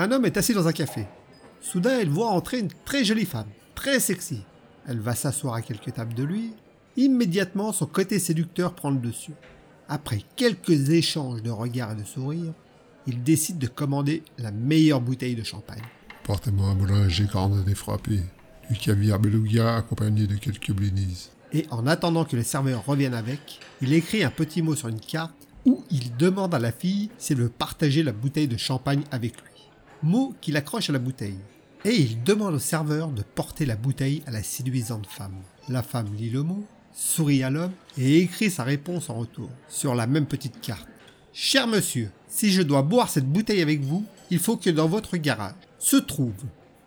Un homme est assis dans un café. Soudain, elle voit entrer une très jolie femme, très sexy. Elle va s'asseoir à quelques tables de lui. Immédiatement, son côté séducteur prend le dessus. Après quelques échanges de regards et de sourires, il décide de commander la meilleure bouteille de champagne. Portez-moi un boulanger corne défrappé, du caviar beluga accompagné de quelques blinis. Et en attendant que les serveurs reviennent avec, il écrit un petit mot sur une carte où il demande à la fille si elle veut partager la bouteille de champagne avec lui. Mot qu'il accroche à la bouteille. Et il demande au serveur de porter la bouteille à la séduisante femme. La femme lit le mot, sourit à l'homme et écrit sa réponse en retour, sur la même petite carte. Cher monsieur, si je dois boire cette bouteille avec vous, il faut que dans votre garage se trouve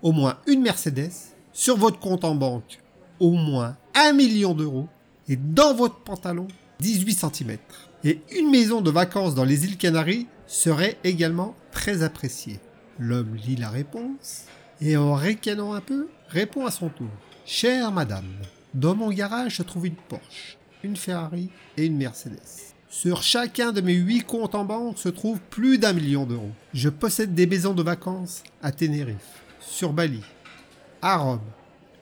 au moins une Mercedes, sur votre compte en banque au moins un million d'euros et dans votre pantalon 18 cm. Et une maison de vacances dans les îles Canaries serait également très appréciée. L'homme lit la réponse et en ricanant un peu, répond à son tour. Chère madame, dans mon garage se trouve une Porsche, une Ferrari et une Mercedes. Sur chacun de mes huit comptes en banque se trouve plus d'un million d'euros. Je possède des maisons de vacances à Tenerife, sur Bali, à Rome,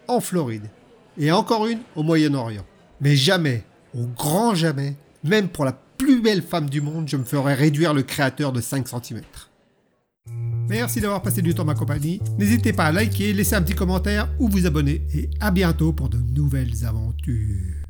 en Floride et encore une au Moyen-Orient. Mais jamais, au grand jamais, même pour la plus belle femme du monde, je me ferai réduire le créateur de 5 cm. Merci d'avoir passé du temps ma compagnie. N'hésitez pas à liker, laisser un petit commentaire ou vous abonner. Et à bientôt pour de nouvelles aventures.